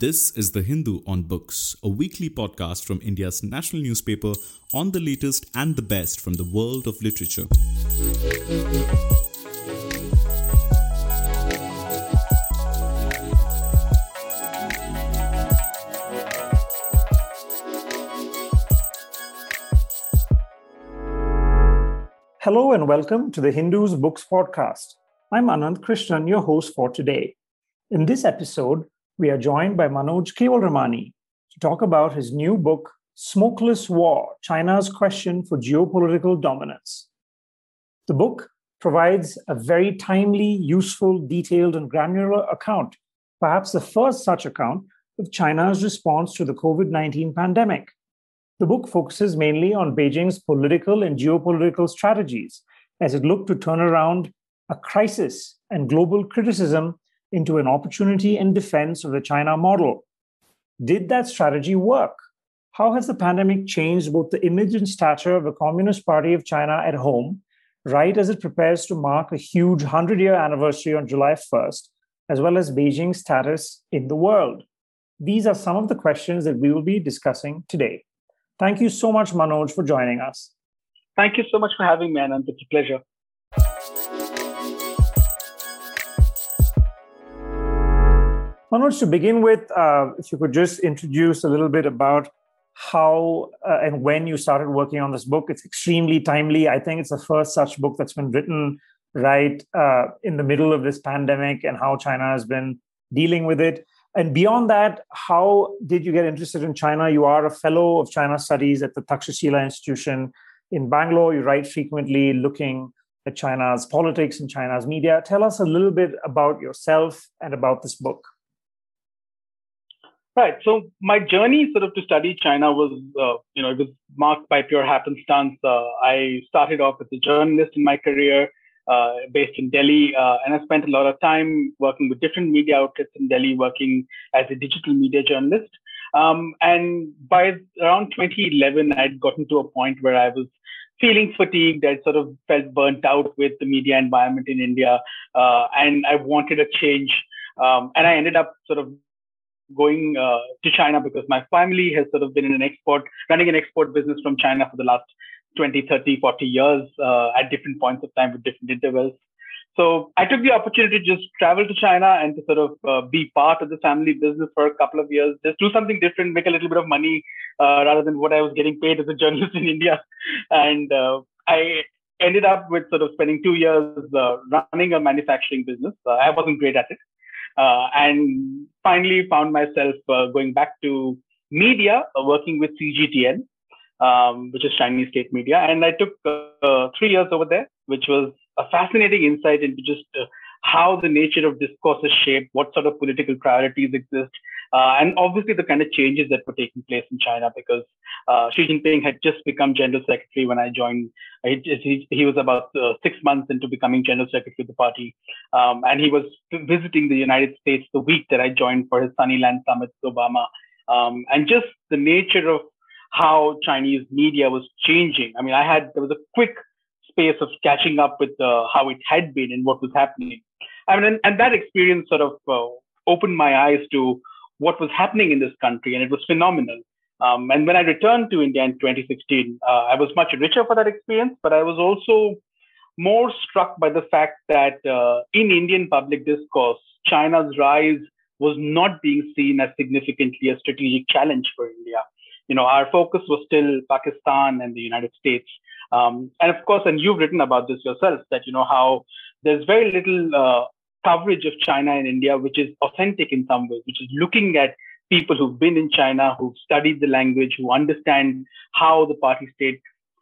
This is The Hindu on Books, a weekly podcast from India's national newspaper on the latest and the best from the world of literature. Hello and welcome to the Hindu's Books Podcast. I'm Ananth Krishnan, your host for today. In this episode, we are joined by Manoj Kewalramani to talk about his new book, Smokeless War China's Quest for Geopolitical Dominance. The book provides a very timely, useful, detailed, and granular account, perhaps the first such account of China's response to the COVID 19 pandemic. The book focuses mainly on Beijing's political and geopolitical strategies as it looked to turn around a crisis and global criticism into an opportunity in defense of the China model. Did that strategy work? How has the pandemic changed both the image and stature of the Communist Party of China at home, right as it prepares to mark a huge 100 year anniversary on July 1st, as well as Beijing's status in the world? These are some of the questions that we will be discussing today. Thank you so much, Manoj, for joining us. Thank you so much for having me, Ananth. It's a pleasure. Manoj, to begin with, uh, if you could just introduce a little bit about how uh, and when you started working on this book. It's extremely timely. I think it's the first such book that's been written right uh, in the middle of this pandemic and how China has been dealing with it. And beyond that, how did you get interested in China? You are a fellow of China Studies at the Takshashila Institution in Bangalore. You write frequently looking at China's politics and China's media. Tell us a little bit about yourself and about this book. Right. So my journey sort of to study China was, uh, you know, it was marked by pure happenstance. Uh, I started off as a journalist in my career uh, based in Delhi, uh, and I spent a lot of time working with different media outlets in Delhi, working as a digital media journalist. Um, and by around 2011, I'd gotten to a point where I was feeling fatigued. I sort of felt burnt out with the media environment in India, uh, and I wanted a change. Um, and I ended up sort of going uh, to China because my family has sort of been in an export, running an export business from China for the last 20, 30, 40 years uh, at different points of time with different intervals. So I took the opportunity to just travel to China and to sort of uh, be part of the family business for a couple of years, just do something different, make a little bit of money uh, rather than what I was getting paid as a journalist in India. And uh, I ended up with sort of spending two years uh, running a manufacturing business. I wasn't great at it. Uh, and finally found myself uh, going back to media, uh, working with CGTN, um, which is Chinese state media. And I took three years over there, which was a fascinating insight into just how the nature of discourse is shaped, what sort of political priorities exist, uh, and obviously the kind of changes that were taking place in China because uh, Xi Jinping had just become general secretary when I joined. He, he, he was about uh, six months into becoming general secretary of the party, um, and he was visiting the United States the week that I joined for his Sunnylands summit with Obama, um, and just the nature of how Chinese media was changing. I mean, I had there was a quick space of catching up with uh, how it had been and what was happening. I mean, and, and that experience sort of uh, opened my eyes to what was happening in this country, and it was phenomenal. Um, and when I returned to India in 2016, uh, I was much richer for that experience, but I was also more struck by the fact that uh, in Indian public discourse, China's rise was not being seen as significantly a strategic challenge for India. You know, our focus was still Pakistan and the United States. Um, and of course, and you've written about this yourself, that, you know, how there's very little uh, coverage of China in India, which is authentic in some ways, which is looking at people who've been in China, who've studied the language, who understand how the party state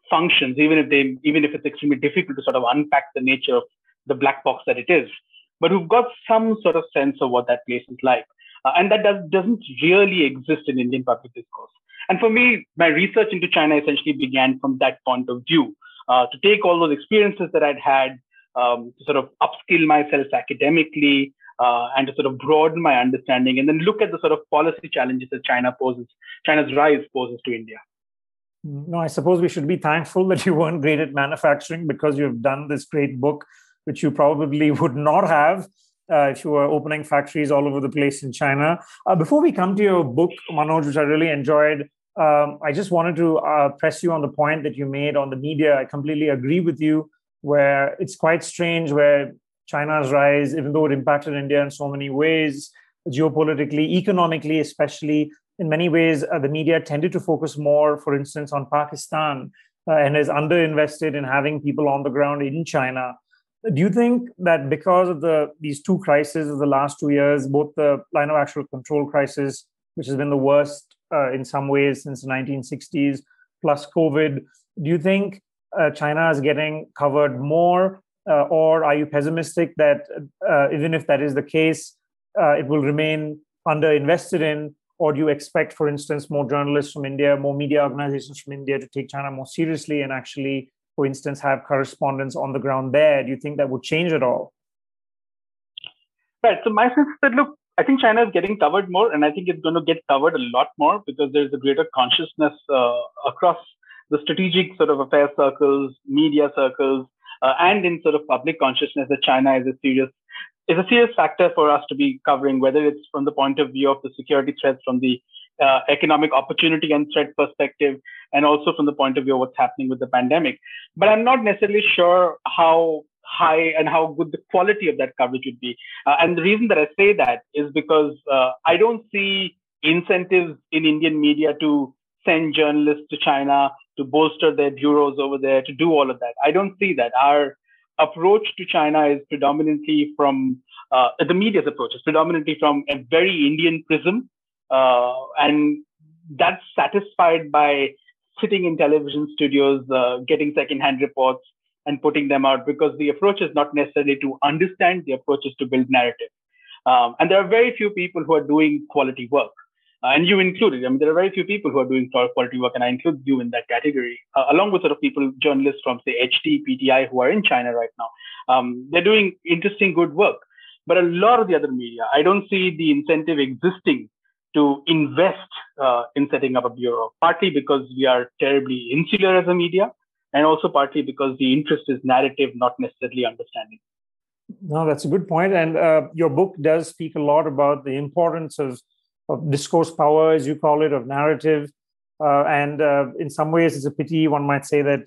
functions, even if they, even if it's extremely difficult to sort of unpack the nature of the black box that it is, but who've got some sort of sense of what that place is like. Uh, and that does, doesn't really exist in Indian public discourse. And for me, my research into China essentially began from that point of view. Uh, to take all those experiences that I'd had, um, to sort of upskill myself academically uh, and to sort of broaden my understanding and then look at the sort of policy challenges that China poses, China's rise poses to India. No, I suppose we should be thankful that you weren't great at manufacturing because you've done this great book, which you probably would not have uh, if you were opening factories all over the place in China. Uh, before we come to your book, Manoj, which I really enjoyed, um, I just wanted to uh, press you on the point that you made on the media. I completely agree with you, where it's quite strange where China's rise, even though it impacted India in so many ways, geopolitically, economically, especially, in many ways, uh, the media tended to focus more, for instance, on Pakistan uh, and is underinvested in having people on the ground in China. Do you think that because of the these two crises of the last two years, both the line of actual control crisis, which has been the worst uh, in some ways since the 1960s, plus COVID, do you think uh, China is getting covered more, or are you pessimistic that uh, even if that is the case, uh, it will remain underinvested in? Or do you expect, for instance, more journalists from India, more media organizations from India to take China more seriously and actually, for instance, have correspondents on the ground there? Do you think that would change at all? Right. So my sense is that look, I think China is getting covered more, and I think it's going to get covered a lot more because there's a greater consciousness uh, across the strategic sort of affairs circles, media circles, uh, and in sort of public consciousness that China is a serious is a serious factor for us to be covering, whether it's from the point of view of the security threats, from the uh, economic opportunity and threat perspective, and also from the point of view of what's happening with the pandemic. But I'm not necessarily sure how high and how good the quality of that coverage would be. Uh, and the reason that I say that is because uh, I don't see incentives in Indian media to send journalists to China to bolster their bureaus over there to do all of that. I don't see that. Our approach to China is predominantly from uh, the media's approach is predominantly from a very Indian prism, uh, and that's satisfied by sitting in television studios, uh, getting secondhand reports, and putting them out because the approach is not necessarily to understand, the approach is to build narrative. Um, and there are very few people who are doing quality work. Uh, and you included. I mean, there are very few people who are doing quality work, and I include you in that category, uh, along with sort of people, journalists from say HT, PTI, who are in China right now. Um, they're doing interesting, good work. But a lot of the other media, I don't see the incentive existing to invest uh, in setting up a bureau. Partly because we are terribly insular as a media, and also partly because the interest is narrative, not necessarily understanding. No, that's a good point. And uh, your book does speak a lot about the importance of, of discourse power, as you call it, of narrative. Uh, and uh, in some ways, it's a pity, one might say, that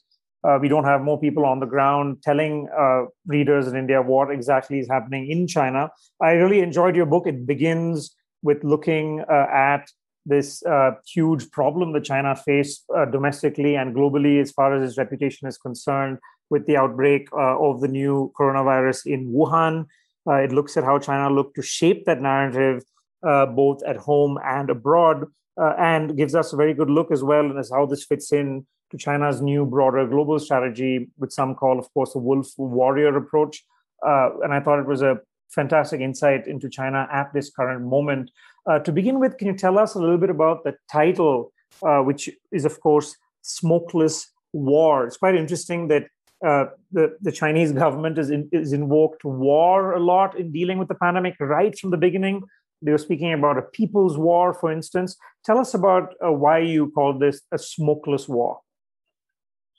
uh, we don't have more people on the ground telling uh, readers in India what exactly is happening in China. I really enjoyed your book. It begins with looking uh, at this uh, huge problem that China faced domestically and globally as far as its reputation is concerned with the outbreak of the new coronavirus in Wuhan. Uh, it looks at how China looked to shape that narrative uh, both at home and abroad, uh, and gives us a very good look as well as how this fits in to China's new broader global strategy, with some call, of course, the wolf warrior approach. and I thought it was a fantastic insight into China at this current moment. Uh, to begin with, can you tell us a little bit about the title, uh, which is, of course, Smokeless War? It's quite interesting that uh, the, the Chinese government is, in, is invoked war a lot in dealing with the pandemic right from the beginning. They were speaking about a people's war, for instance. Tell us about uh, why you call this a smokeless war.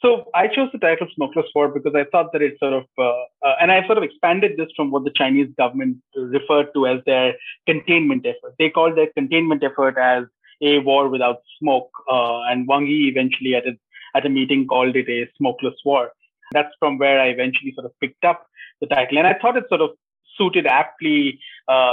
So I chose the title Smokeless War because I thought that it sort of, uh, uh, and I sort of expanded this from what the Chinese government referred to as their containment effort. They called their containment effort as a war without smoke, uh, and Wang Yi eventually at a at a meeting called it a smokeless war. That's from where I eventually sort of picked up the title, and I thought it sort of suited aptly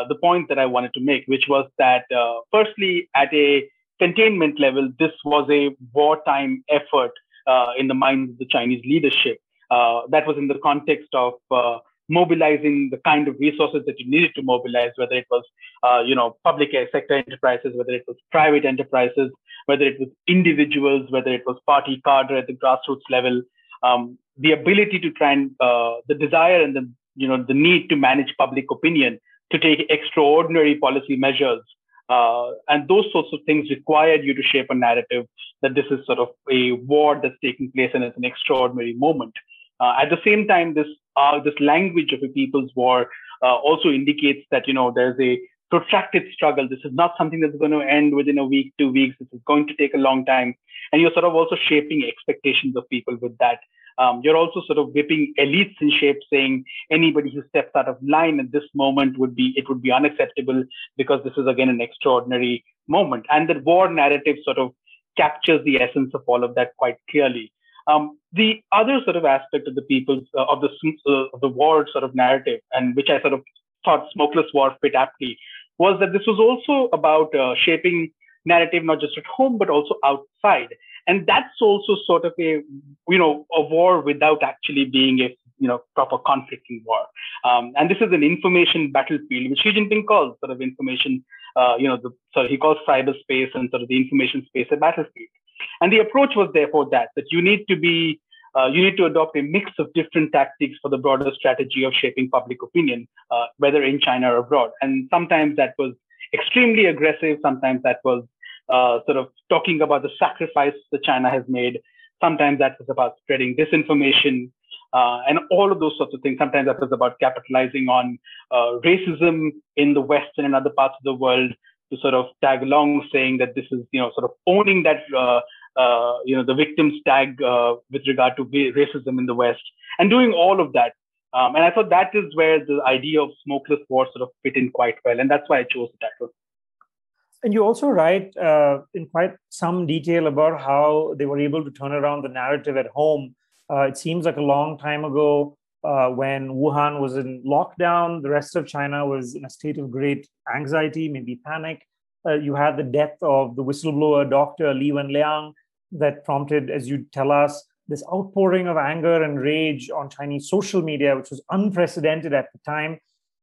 the point that I wanted to make, which was that uh, firstly, at a containment level, this was a wartime effort uh, in the minds of the Chinese leadership. Uh, that was in the context of uh, mobilizing the kind of resources that you needed to mobilize, whether it was, uh, you know, public sector enterprises, whether it was private enterprises, whether it was individuals, whether it was party cadre at the grassroots level. Um, the ability to try and uh, the desire and the you know the need to manage public opinion to take extraordinary policy measures uh, and those sorts of things required you to shape a narrative that this is sort of a war that's taking place and it's an extraordinary moment. Uh, at the same time, this uh, this language of a people's war uh, also indicates that you know there's a protracted struggle. This is not something that's going to end within a week, two weeks. This is going to take a long time, and you're sort of also shaping expectations of people with that Um, you're also sort of whipping elites in shape, saying anybody who steps out of line at this moment would be it would be unacceptable because this is again an extraordinary moment. And the war narrative sort of captures the essence of all of that quite clearly. Um, the other sort of aspect of the people's uh, of the uh, of the war sort of narrative, and which I sort of thought Smokeless War fit aptly, was that this was also about uh, shaping narrative not just at home but also outside, and that's also sort of a you know a war without actually being a you know proper conflicting war. Um, and this is an information battlefield, which Xi Jinping calls sort of information. Uh, you know, the, so he calls cyberspace and sort of the information space a battlefield. And the approach was therefore that that you need to be uh, you need to adopt a mix of different tactics for the broader strategy of shaping public opinion, uh, whether in China or abroad. And sometimes that was extremely aggressive. Sometimes that was uh, sort of talking about the sacrifice that China has made. Sometimes that was about spreading disinformation uh, and all of those sorts of things. Sometimes that was about capitalizing on uh, racism in the West and in other parts of the world to sort of tag along, saying that this is, you know, sort of owning that uh, uh, you know, the victims tag uh, with regard to racism in the West, and doing all of that. Um, and I thought that is where the idea of smokeless war sort of fit in quite well, and that's why I chose the title. And you also write uh, in quite some detail about how they were able to turn around the narrative at home. Uh, it seems like a long time ago uh, when Wuhan was in lockdown, the rest of China was in a state of great anxiety, maybe panic. Uh, you had the death of the whistleblower Dr. Li Wenliang that prompted, as you tell us, this outpouring of anger and rage on Chinese social media, which was unprecedented at the time.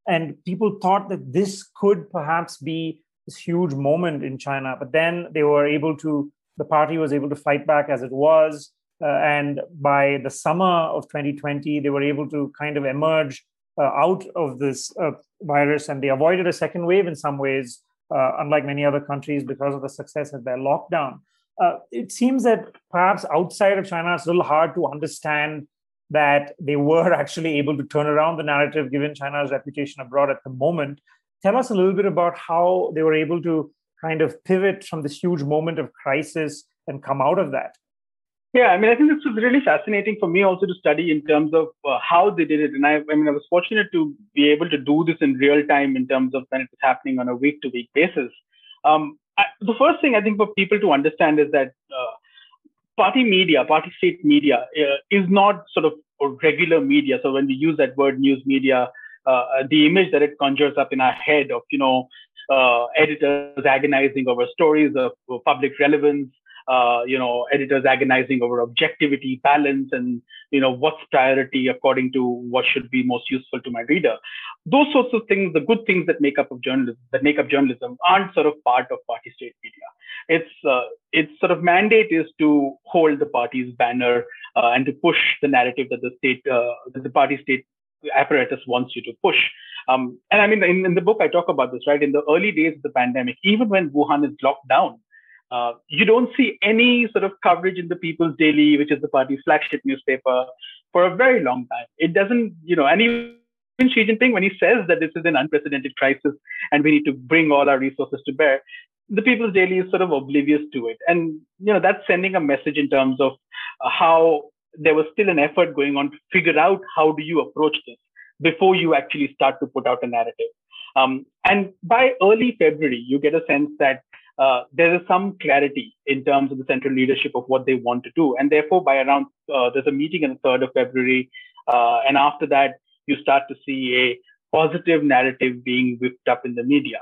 And people thought that this could perhaps be this huge moment in China. But then they were able to, the party was able to fight back as it was. Uh, and by the summer of 2020, they were able to kind of emerge uh, out of this uh, virus and they avoided a second wave in some ways, uh, unlike many other countries, because of the success of their lockdown uh, it seems that perhaps outside of China, it's a little hard to understand that they were actually able to turn around the narrative given China's reputation abroad at the moment. Tell us a little bit about how they were able to kind of pivot from this huge moment of crisis and come out of that. Yeah, I mean, I think this was really fascinating for me also to study in terms of uh, how they did it. And I, I mean, I was fortunate to be able to do this in real time in terms of when it was happening on a week to week basis. Um, I, the first thing I think for people to understand is that uh, party media, party state media, uh, is not sort of regular media. So when we use that word news media, uh, the image that it conjures up in our head of you know uh, editors agonizing over stories of, of public relevance, uh, you know, editors agonizing over objectivity, balance, and you know what's priority according to what should be most useful to my reader. Those sorts of things, the good things that make up of journalism, that make up journalism, aren't sort of part of party state media. Its uh, its sort of mandate is to hold the party's banner uh, and to push the narrative that the state, uh, that the party state apparatus wants you to push. Um, and I mean, in, in the book, I talk about this, right? In the early days of the pandemic, even when Wuhan is locked down, uh, you don't see any sort of coverage in the People's Daily, which is the party's flagship newspaper, for a very long time. It doesn't, you know, and even Xi Jinping, when he says that this is an unprecedented crisis and we need to bring all our resources to bear, the People's Daily is sort of oblivious to it. And, you know, that's sending a message in terms of uh, how there was still an effort going on to figure out how do you approach this before you actually start to put out a narrative. Um, and by early February, you get a sense that uh, there is some clarity in terms of the central leadership of what they want to do. And therefore, by around, uh, there's a meeting on the 3rd of February. Uh, and after that, you start to see a positive narrative being whipped up in the media.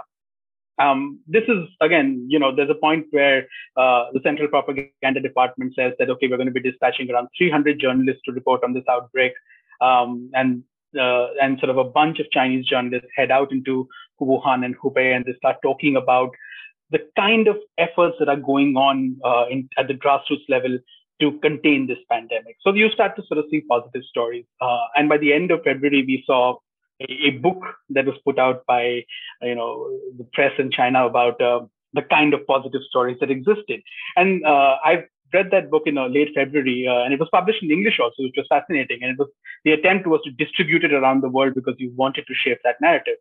Um, this is again, you know, there's a point where uh, the Central Propaganda Department says that okay, we're going to be dispatching around 300 journalists to report on this outbreak, um, and uh, and sort of a bunch of Chinese journalists head out into Wuhan and Hubei, and they start talking about the kind of efforts that are going on uh, in, at the grassroots level to contain this pandemic. So you start to sort of see positive stories. Uh, and by the end of February, we saw a, book that was put out by, you know, the press in China about uh, the kind of positive stories that existed. And uh, I've read that book in uh, late February, uh, and it was published in English also, which was fascinating. And it was the attempt was to distribute it around the world because you wanted to shape that narrative.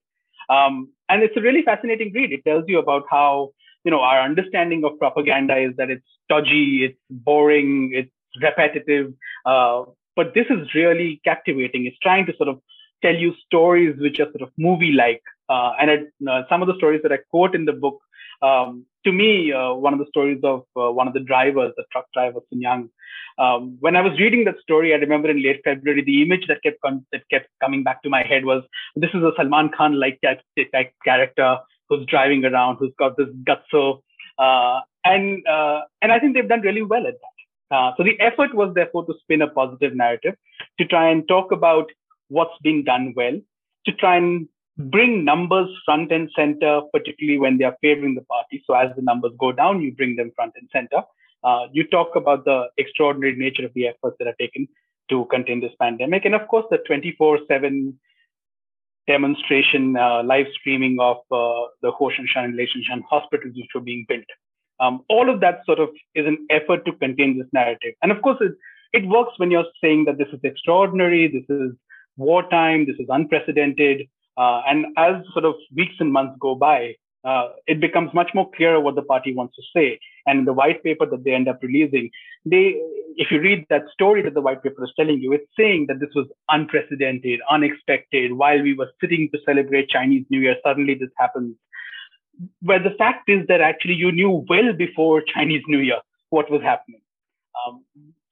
Um, and it's a really fascinating read. It tells you about how you know, our understanding of propaganda is that it's stodgy, it's boring, it's repetitive. Uh, but this is really captivating. It's trying to sort of tell you stories which are sort of movie-like. Uh, and uh, some of the stories that I quote in the book, um, to me, uh, one of the stories of uh, one of the drivers, the truck driver Sun Yang. Um, when I was reading that story, I remember in late February, the image that kept con- that kept coming back to my head was this is a Salman Khan like character who's driving around, who's got this gutso, uh, and uh, and I think they've done really well at that. So the effort was therefore to spin a positive narrative, to try and talk about what's being done well, to try and bring numbers front and center, particularly when they are favoring the party. So as the numbers go down, you bring them front and center. Uh, you talk about the extraordinary nature of the efforts that are taken to contain this pandemic, and of course the 24/7 demonstration, uh, live streaming of uh, the Huoshenshan and Leishenshan hospitals which were being built. Um, all of that sort of is an effort to contain this narrative. And of course, it, it works when you're saying that this is extraordinary, this is wartime, this is unprecedented. Uh, and as sort of weeks and months go by, uh, it becomes much more clear what the party wants to say. And in the white paper that they end up releasing, they, if you read that story that the white paper is telling you, it's saying that this was unprecedented, unexpected. While we were sitting to celebrate Chinese New Year, suddenly this happens. Where the fact is that actually you knew well before Chinese New Year what was happening. Um,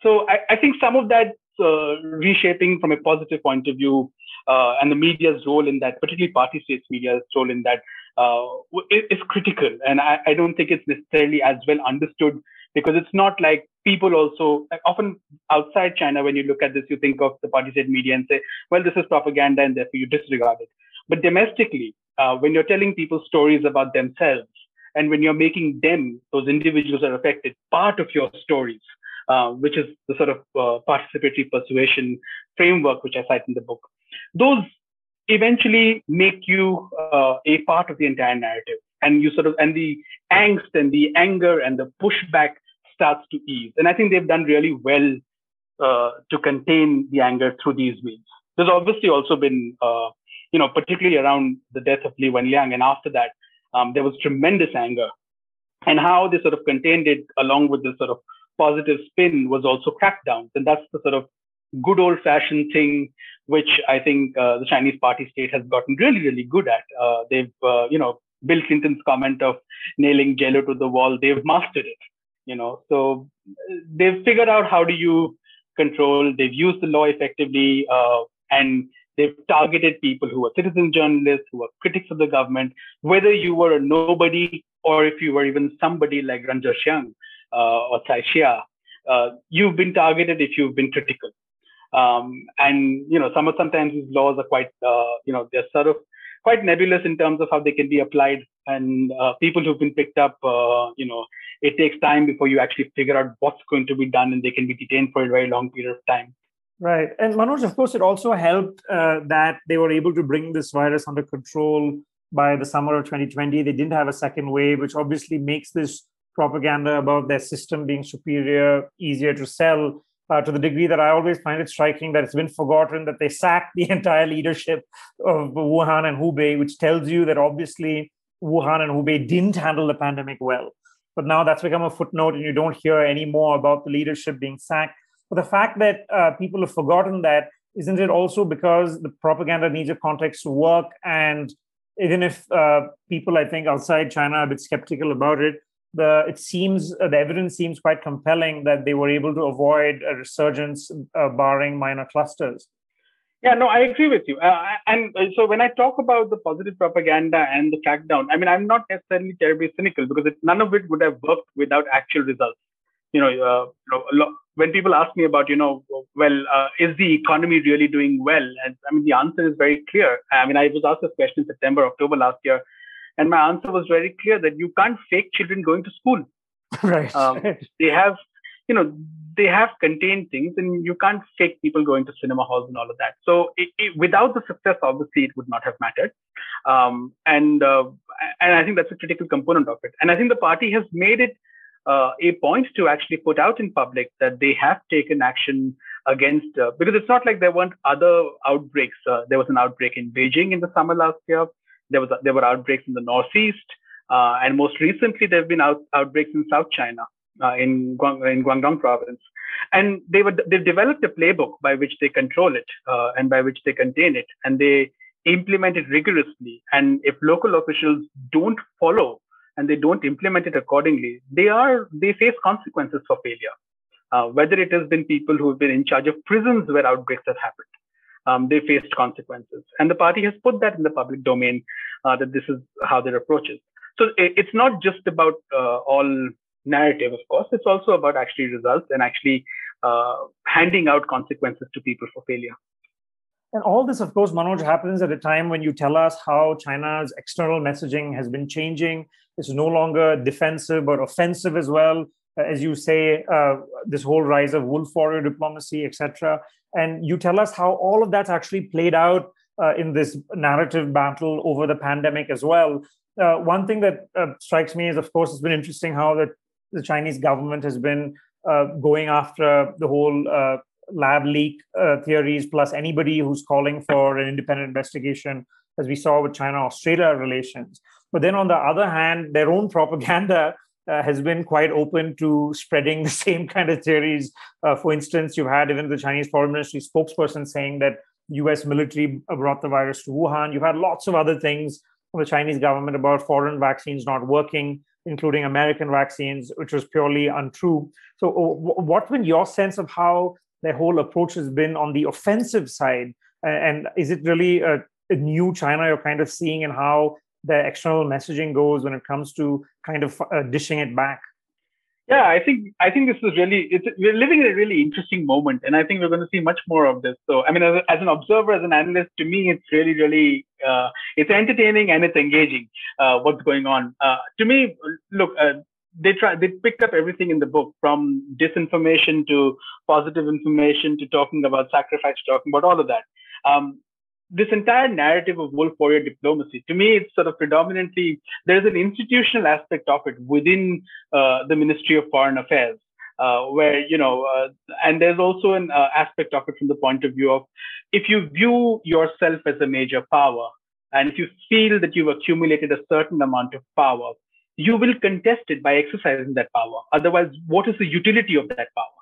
so I, I, think some of that uh, reshaping from a positive point of view uh, and the media's role in that, particularly party states media's role in that, uh, is critical. And I, I, don't think it's necessarily as well understood because it's not like people also, like often outside China, when you look at this, you think of the party state media and say, well, this is propaganda and therefore you disregard it. But domestically, uh, when you're telling people stories about themselves, and when you're making them, those individuals are affected, part of your stories, uh, which is the sort of uh, participatory persuasion framework which I cite in the book. Those eventually make you uh, a part of the entire narrative, and you sort of and the angst and the anger and the pushback starts to ease. And I think they've done really well uh, to contain the anger through these means. There's obviously also been, uh, you know, particularly around the death of Li Wenliang, and after that, um, there was tremendous anger, and how they sort of contained it along with this sort of positive spin was also crackdowns. And that's the sort of good old fashioned thing, which I think uh, the Chinese party state has gotten really, really good at. Uh, they've, uh, you know, Bill Clinton's comment of nailing Jello to the wall, they've mastered it, you know. So they've figured out how do you control, they've used the law effectively, uh, and they've targeted people who are citizen journalists, who are critics of the government, whether you were a nobody or if you were even somebody like Ren Zhiqiang, uh, or Cai uh, you've been targeted if you've been critical. Um, and you know, some of sometimes these laws are quite, uh, you know, they're sort of quite nebulous in terms of how they can be applied. And uh, people who've been picked up, uh, you know, it takes time before you actually figure out what's going to be done, and they can be detained for a very long period of time. Right, and Manoj, of course, it also helped uh, that they were able to bring this virus under control by the summer of 2020. They didn't have a second wave, which obviously makes this propaganda about their system being superior, easier to sell, uh, to the degree that I always find it striking that it's been forgotten that they sacked the entire leadership of Wuhan and Hubei, which tells you that obviously Wuhan and Hubei didn't handle the pandemic well. But now that's become a footnote, and you don't hear any more about the leadership being sacked. But the fact that uh, people have forgotten that, isn't it also because the propaganda needs a context to work? And even if uh, people, I think, outside China are a bit skeptical about it, the it seems uh, the evidence seems quite compelling that they were able to avoid a resurgence, uh, barring minor clusters. Yeah, no, I agree with you. Uh, and uh, so when I talk about the positive propaganda and the crackdown, I mean, I'm not necessarily terribly cynical because it, none of it would have worked without actual results. You know, uh, you know when people ask me about, you know, well, uh, is the economy really doing well? And I mean, the answer is very clear. I mean, I was asked this question in September, October last year, and my answer was very clear that you can't fake children going to school. Right. Um, they have, you know, they have contained things, and you can't fake people going to cinema halls and all of that. So it, it, without the success, obviously, it would not have mattered. Um, and uh, and I think that's a critical component of it. And I think the party has made it uh, a point to actually put out in public that they have taken action against uh, because it's not like there weren't other outbreaks. Uh, there was an outbreak in Beijing in the summer last year. There was there were outbreaks in the northeast, uh, and most recently there have been out, outbreaks in South China. uh, in, Guang, in Guangdong province. And they were, they've developed a playbook by which they control it uh, and by which they contain it. And they implement it rigorously. And if local officials don't follow and they don't implement it accordingly, they are they face consequences for failure. Uh, whether it has been people who have been in charge of prisons where outbreaks have happened, um, they faced consequences, and the party has put that in the public domain uh, that this is how their approach is. So it, it's not just about uh, all narrative, of course. It's also about actually results and actually uh, handing out consequences to people for failure. And all this, of course, Manoj, happens at a time when you tell us how China's external messaging has been changing. It's no longer defensive but offensive as well. As you say, uh, this whole rise of wolf warrior diplomacy, etc. And you tell us how all of that's actually played out uh, in this narrative battle over the pandemic as well. Uh, one thing that uh, strikes me is, of course, it's been interesting how the, the Chinese government has been uh, going after the whole uh, lab leak uh, theories, plus anybody who's calling for an independent investigation, as we saw with China Australia relations. But then on the other hand, their own propaganda uh, has been quite open to spreading the same kind of theories. Uh, for instance, you've had even the Chinese foreign ministry spokesperson saying that US military brought the virus to Wuhan. You've had lots of other things from the Chinese government about foreign vaccines not working, including American vaccines, which was purely untrue. So, what's been your sense of how their whole approach has been on the offensive side? And is it really a, a new China you're kind of seeing and how the external messaging goes when it comes to kind of uh, dishing it back? Yeah, I think I think this is really it's we're living in a really interesting moment, and I think we're going to see much more of this. So, I mean, as, as an observer, as an analyst, to me, it's really, really uh, it's entertaining and it's engaging. Uh, what's going on? Uh, to me, look, uh, they try they picked up everything in the book from disinformation to positive information to talking about sacrifice, talking about all of that. Um, this entire narrative of wolf warrior diplomacy, to me, it's sort of predominantly there's an institutional aspect of it within uh, the Ministry of Foreign Affairs, uh, where you know, uh, and there's also an uh, aspect of it from the point of view of if you view yourself as a major power, and if you feel that you've accumulated a certain amount of power, you will contest it by exercising that power. Otherwise, what is the utility of that power?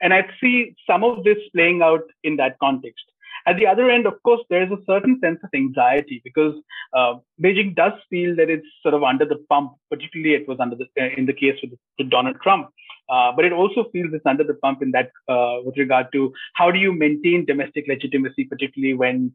And I see some of this playing out in that context. At the other end, of course, there is a certain sense of anxiety because uh, Beijing does feel that it's sort of under the pump. Particularly, it was under the uh, in the case with, with Donald Trump. Uh, but it also feels it's under the pump in that uh, with regard to how do you maintain domestic legitimacy, particularly when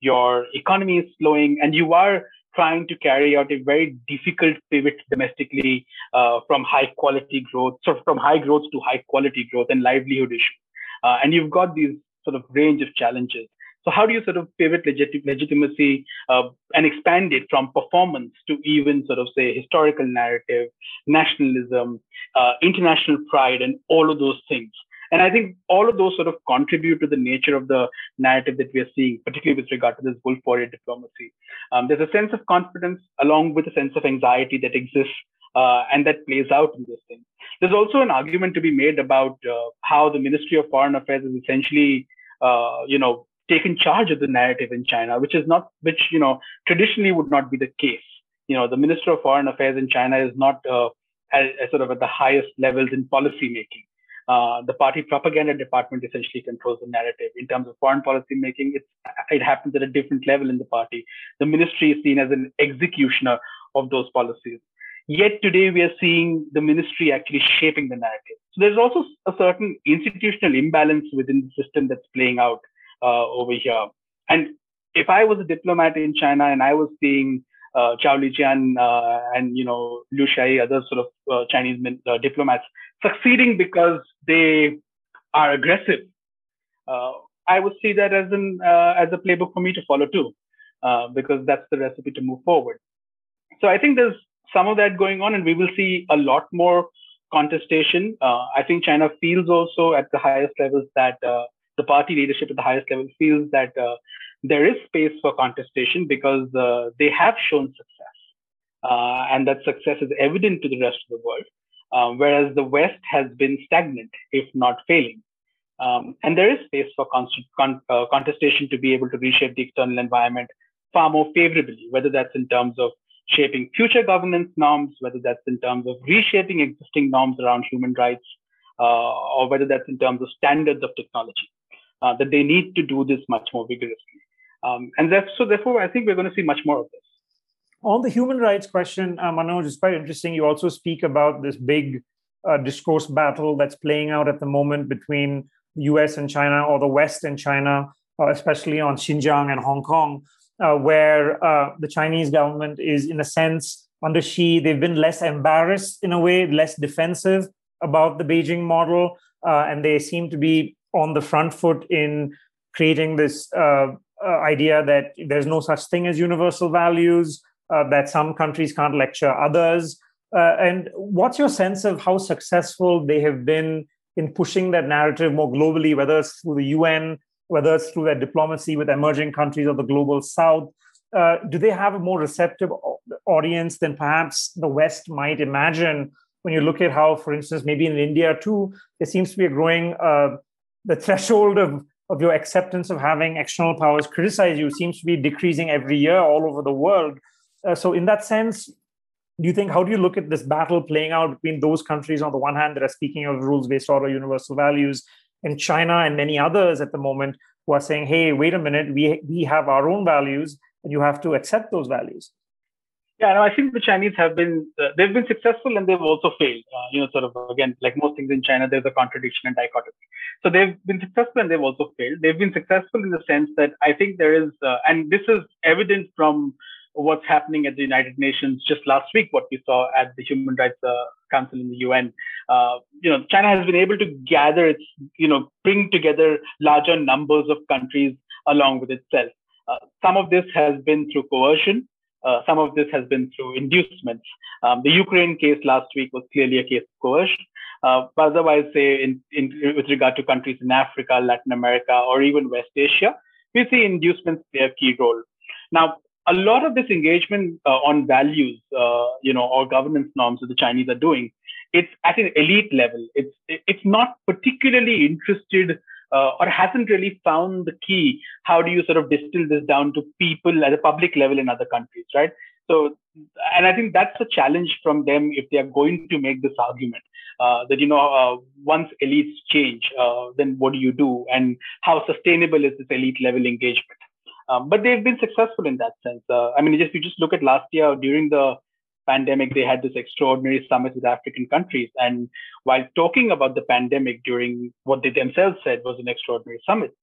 your economy is slowing and you are trying to carry out a very difficult pivot domestically uh, from high quality growth, so from high growth to high quality growth and livelihood issues. Uh, and you've got these sort of range of challenges. So how do you sort of pivot legit- legitimacy uh, and expand it from performance to even sort of say historical narrative, nationalism, uh, international pride, and all of those things? And I think all of those sort of contribute to the nature of the narrative that we are seeing, particularly with regard to this wolf warrior diplomacy. Um, there's a sense of confidence along with a sense of anxiety that exists uh, and that plays out in this thing. There's also an argument to be made about uh, how the Ministry of Foreign Affairs is essentially uh, you know, taken charge of the narrative in China, which is not, which, you know, traditionally would not be the case. You know, the Minister of Foreign Affairs in China is not uh, at sort of at the highest levels in policy making. Uh, the party propaganda department essentially controls the narrative in terms of foreign policy making. It happens at a different level in the party. The ministry is seen as an executioner of those policies. Yet today we are seeing the ministry actually shaping the narrative. So there's also a certain institutional imbalance within the system that's playing out uh, over here. And if I was a diplomat in China and I was seeing uh, Zhao Lijian uh, and you know Lu Shaye, other sort of uh, Chinese uh, diplomats succeeding because they are aggressive, uh, I would see that as an uh, as a playbook for me to follow too, because that's the recipe to move forward. So I think there's some of that going on, and we will see a lot more contestation. Uh, I think China feels also at the highest levels that uh, the party leadership at the highest level feels that uh, there is space for contestation because uh, they have shown success, uh, and that success is evident to the rest of the world. Um, whereas the West has been stagnant, if not failing. Um, and there is space for con- uh, contestation to be able to reshape the external environment far more favorably, whether that's in terms of shaping future governance norms, whether that's in terms of reshaping existing norms around human rights, uh, or whether that's in terms of standards of technology, uh, that they need to do this much more vigorously. Um, and so, therefore, I think we're going to see much more of this. On the human rights question, uh, Manoj, it's quite interesting. You also speak about this big uh, discourse battle that's playing out at the moment between US and China or the West and China, uh, especially on Xinjiang and Hong Kong, uh, where uh, the Chinese government is, in a sense, under Xi, they've been less embarrassed in a way, less defensive about the Beijing model, uh, and they seem to be on the front foot in creating this idea that there's no such thing as universal values, that some countries can't lecture others. Uh, and what's your sense of how successful they have been in pushing that narrative more globally, whether it's through the UN, whether it's through their diplomacy with emerging countries of the global south? Uh, do they have a more receptive audience than perhaps the West might imagine? When you look at how, for instance, maybe in India too, there seems to be a growing uh, the threshold of of your acceptance of having external powers criticize you seems to be decreasing every year all over the world. Uh, so, in that sense, do you think how do you look at this battle playing out between those countries on the one hand that are speaking of rules-based order, universal values, and China and many others at the moment who are saying, "Hey, wait a minute, we we have our own values, and you have to accept those values." Yeah, no, I think the Chinese have been uh, they've been successful and they've also failed. Uh, you know, sort of again, like most things in China, there's a contradiction and dichotomy. So they've been successful and they've also failed. They've been successful in the sense that I think there is, uh, and this is evident from what's happening at the United Nations just last week, what we saw at the Human Rights uh, Council in the UN. Uh, you know, China has been able to gather its, you know, bring together larger numbers of countries along with itself. Uh, some of this has been through coercion. Uh, some of this has been through inducements. Um, the Ukraine case last week was clearly a case of coercion. Uh, but otherwise, say in, in, with regard to countries in Africa, Latin America, or even West Asia, we see inducements play a key role. Now, a lot of this engagement uh, on values, uh, you know, or governance norms that the Chinese are doing, it's at an elite level. It's it's not particularly interested uh, or hasn't really found the key. How do you sort of distill this down to people at a public level in other countries, right? So, and I think that's a challenge from them if they are going to make this argument uh, that you know uh, once elites change, uh, then what do you do, and how sustainable is this elite level engagement? Um, but they've been successful in that sense. Uh, I mean, just you just look at last year during the pandemic, they had this extraordinary summit with African countries, and while talking about the pandemic during what they themselves said was an extraordinary summit,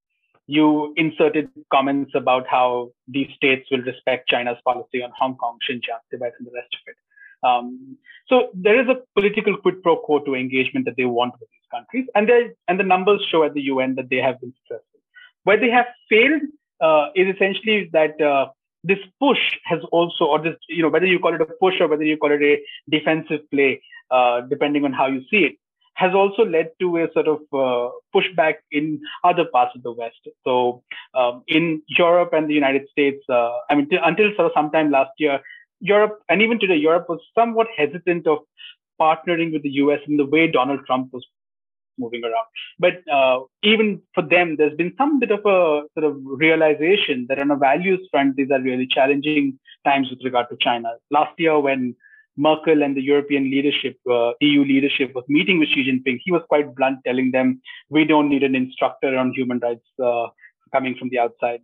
you inserted comments about how these states will respect China's policy on Hong Kong, Xinjiang, Tibet, and the rest of it. Um, so there is a political quid pro quo to engagement that they want with these countries, and and the numbers show at the UN that they have been successful. Where they have failed uh, is essentially that uh, this push has also, or this, you know, whether you call it a push or whether you call it a defensive play, uh, depending on how you see it, has also led to a sort of uh, pushback in other parts of the West. So um, in Europe and the United States, uh, I mean, t- until sort of sometime last year, Europe and even today, Europe was somewhat hesitant of partnering with the US in the way Donald Trump was moving around. But uh, even for them, there's been some bit of a sort of realization that on a values front, these are really challenging times with regard to China. Last year, when Merkel and the European leadership, uh, EU leadership, was meeting with Xi Jinping, he was quite blunt, telling them, "We don't need an instructor on human rights uh, coming from the outside."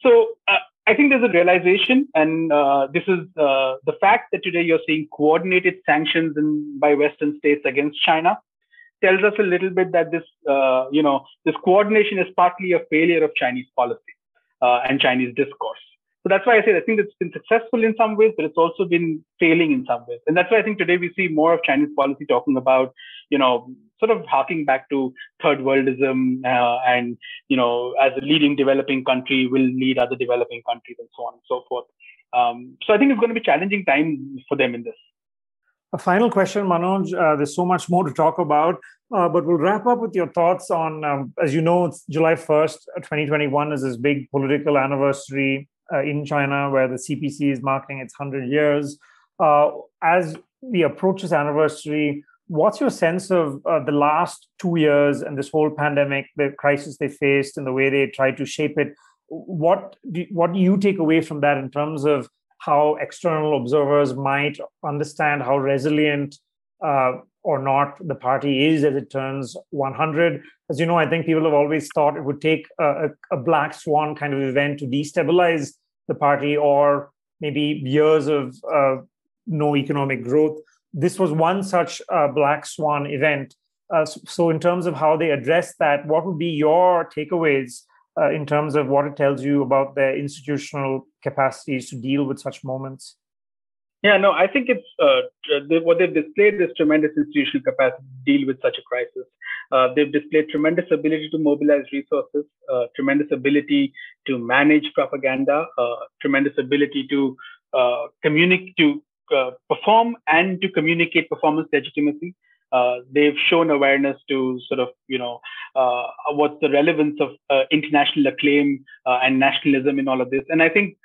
So uh, I think there's a realization, and uh, this is uh, the fact that today you're seeing coordinated sanctions in, by Western states against China tells us a little bit that this, uh, you know, this coordination is partly a failure of Chinese policy uh, and Chinese discourse. So that's why I say I think it's been successful in some ways, but it's also been failing in some ways. And that's why I think today we see more of Chinese policy talking about, you know, sort of harking back to third worldism uh, and, you know, as a leading developing country will lead other developing countries and so on and so forth. Um, so I think it's going to be challenging time for them in this. A final question, Manoj. Uh, there's so much more to talk about, uh, but we'll wrap up with your thoughts on, um, as you know, July 1st, uh, 2021 is this big political anniversary uh, in China where the CPC is marking its 100 years. Uh, as we approach this anniversary, what's your sense of uh, the last two years and this whole pandemic, the crisis they faced and the way they tried to shape it? What do, what do you take away from that in terms of how external observers might understand how resilient uh, or not the party is as it turns 100. As you know, I think people have always thought it would take a, a, black swan kind of event to destabilize the party or maybe years of uh, no economic growth. This was one such uh, black swan event. Uh, so, in terms of how they address that, what would be your takeaways uh, in terms of what it tells you about their institutional capacities to deal with such moments? Yeah, no, I think it's uh, what they've displayed is tremendous institutional capacity to deal with such a crisis. Uh, they've displayed tremendous ability to mobilize resources, uh, tremendous ability to manage propaganda, uh, tremendous ability to uh, communicate, to uh, perform and to communicate performance legitimacy. Uh, they've shown awareness to sort of, you know, uh, what's the relevance of uh, international acclaim and nationalism in all of this. And I think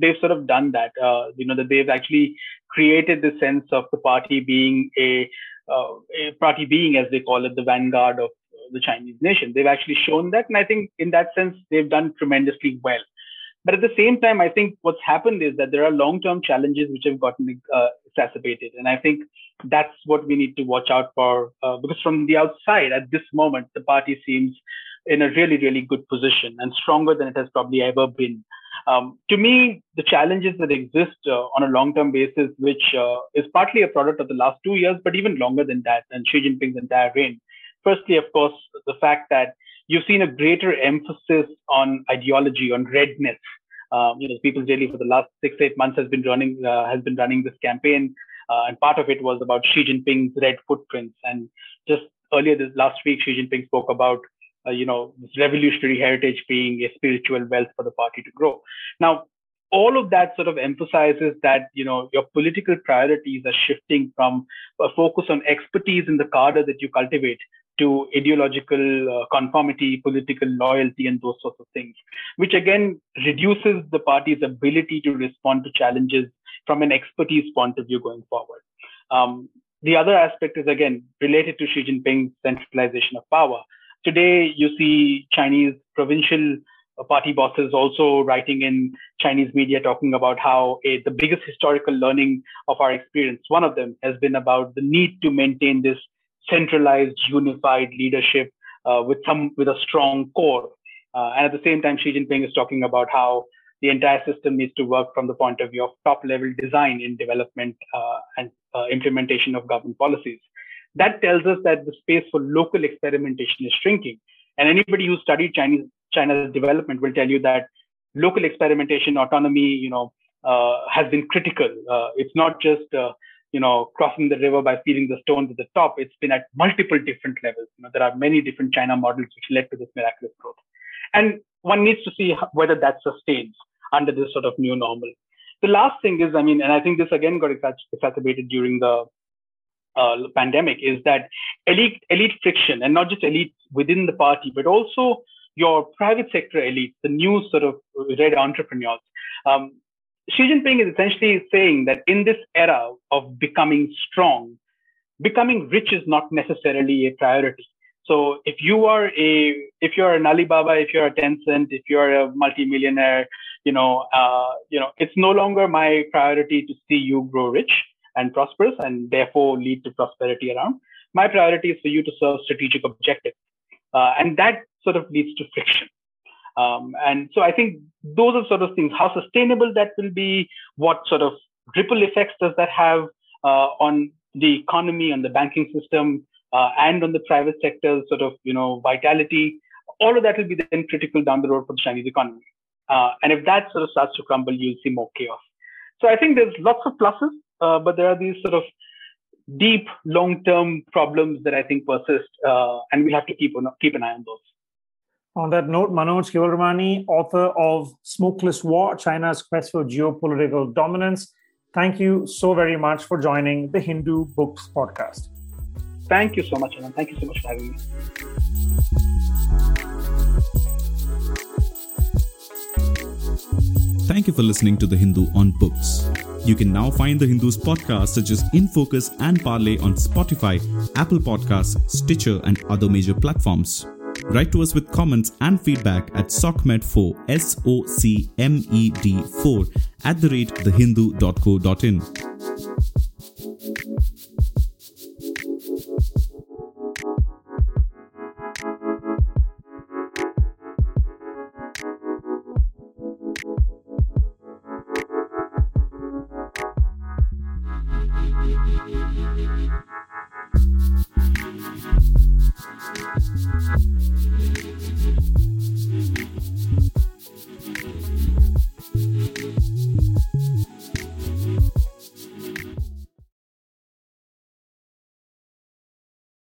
they've sort of done that. Uh, you know that they've actually created the sense of the party being a, uh, a party being, as they call it, the vanguard of the Chinese nation. They've actually shown that, and I think in that sense they've done tremendously well. But at the same time, I think what's happened is that there are long-term challenges which have gotten uh, exacerbated, and I think that's what we need to watch out for. Uh, because from the outside, at this moment, the party seems in a really, really good position and stronger than it has probably ever been. Um, to me, the challenges that exist uh, on a long-term basis, which uh, is partly a product of the last two years, but even longer than that, and Xi Jinping's entire reign. Firstly, of course, the fact that you've seen a greater emphasis on ideology, on redness. Um, you know, People's Daily for the last six, eight months has been running uh, has been running this campaign, uh, and part of it was about Xi Jinping's red footprints. And just earlier this last week, Xi Jinping spoke about uh, you know, this revolutionary heritage being a spiritual wealth for the party to grow. Now, all of that sort of emphasizes that you know your political priorities are shifting from a focus on expertise in the cadre that you cultivate to ideological uh, conformity, political loyalty, and those sorts of things, which again reduces the party's ability to respond to challenges from an expertise point of view going forward. Um, the other aspect is again related to Xi Jinping's centralization of power. Today, you see Chinese provincial uh, party bosses also writing in Chinese media talking about how a, the biggest historical learning of our experience, one of them has been about the need to maintain this centralized, unified leadership uh, with some with a strong core. Uh, and at the same time, Xi Jinping is talking about how the entire system needs to work from the point of view of top level design in development uh, and uh, implementation of government policies that tells us that the space for local experimentation is shrinking. And anybody who studied Chinese China's development will tell you that local experimentation, autonomy, you know, uh, has been critical. Uh, it's not just uh, you know crossing the river by feeling the stones at the top. It's been at multiple different levels. You know, there are many different China models which led to this miraculous growth, and one needs to see whether that sustains under this sort of new normal. The last thing is, I mean, and I think this again got exacerbated during the uh, pandemic is that elite elite friction and not just elite within the party but also your private sector elite the new sort of red entrepreneurs um, xi jinping is essentially saying that in this era of becoming strong becoming rich is not necessarily a priority so if you are a if you're an alibaba if you're a tencent if you're a multimillionaire you know uh, you know it's no longer my priority to see you grow rich and prosperous and therefore lead to prosperity around. My priority is for you to serve strategic objectives. Uh, and that sort of leads to friction. Um, and so I think those are sort of things, how sustainable that will be, what sort of ripple effects does that have uh, on the economy, on the banking system, uh, and on the private sector sort of, you know, vitality. All of that will be then critical down the road for the Chinese economy. Uh, and if that sort of starts to crumble, you'll see more chaos. So I think there's lots of pluses uh, but there are these sort of deep long-term problems that I think persist, uh, and we'll have to keep on, keep an eye on those. On that note, Manoj Kewalramani, author of Smokeless War China's Quest for Geopolitical Dominance, thank you so very much for joining the Hindu Books podcast. Thank you so much, Ananth. Thank you so much for having me. Thank you for listening to The Hindu on Books. You can now find the Hindu's podcasts such as In Focus and Parley on Spotify, Apple Podcasts, Stitcher, and other major platforms. Write to us with comments and feedback at socmed4, S-O-C-M-E-D 4 at the rate thehindu.co.in.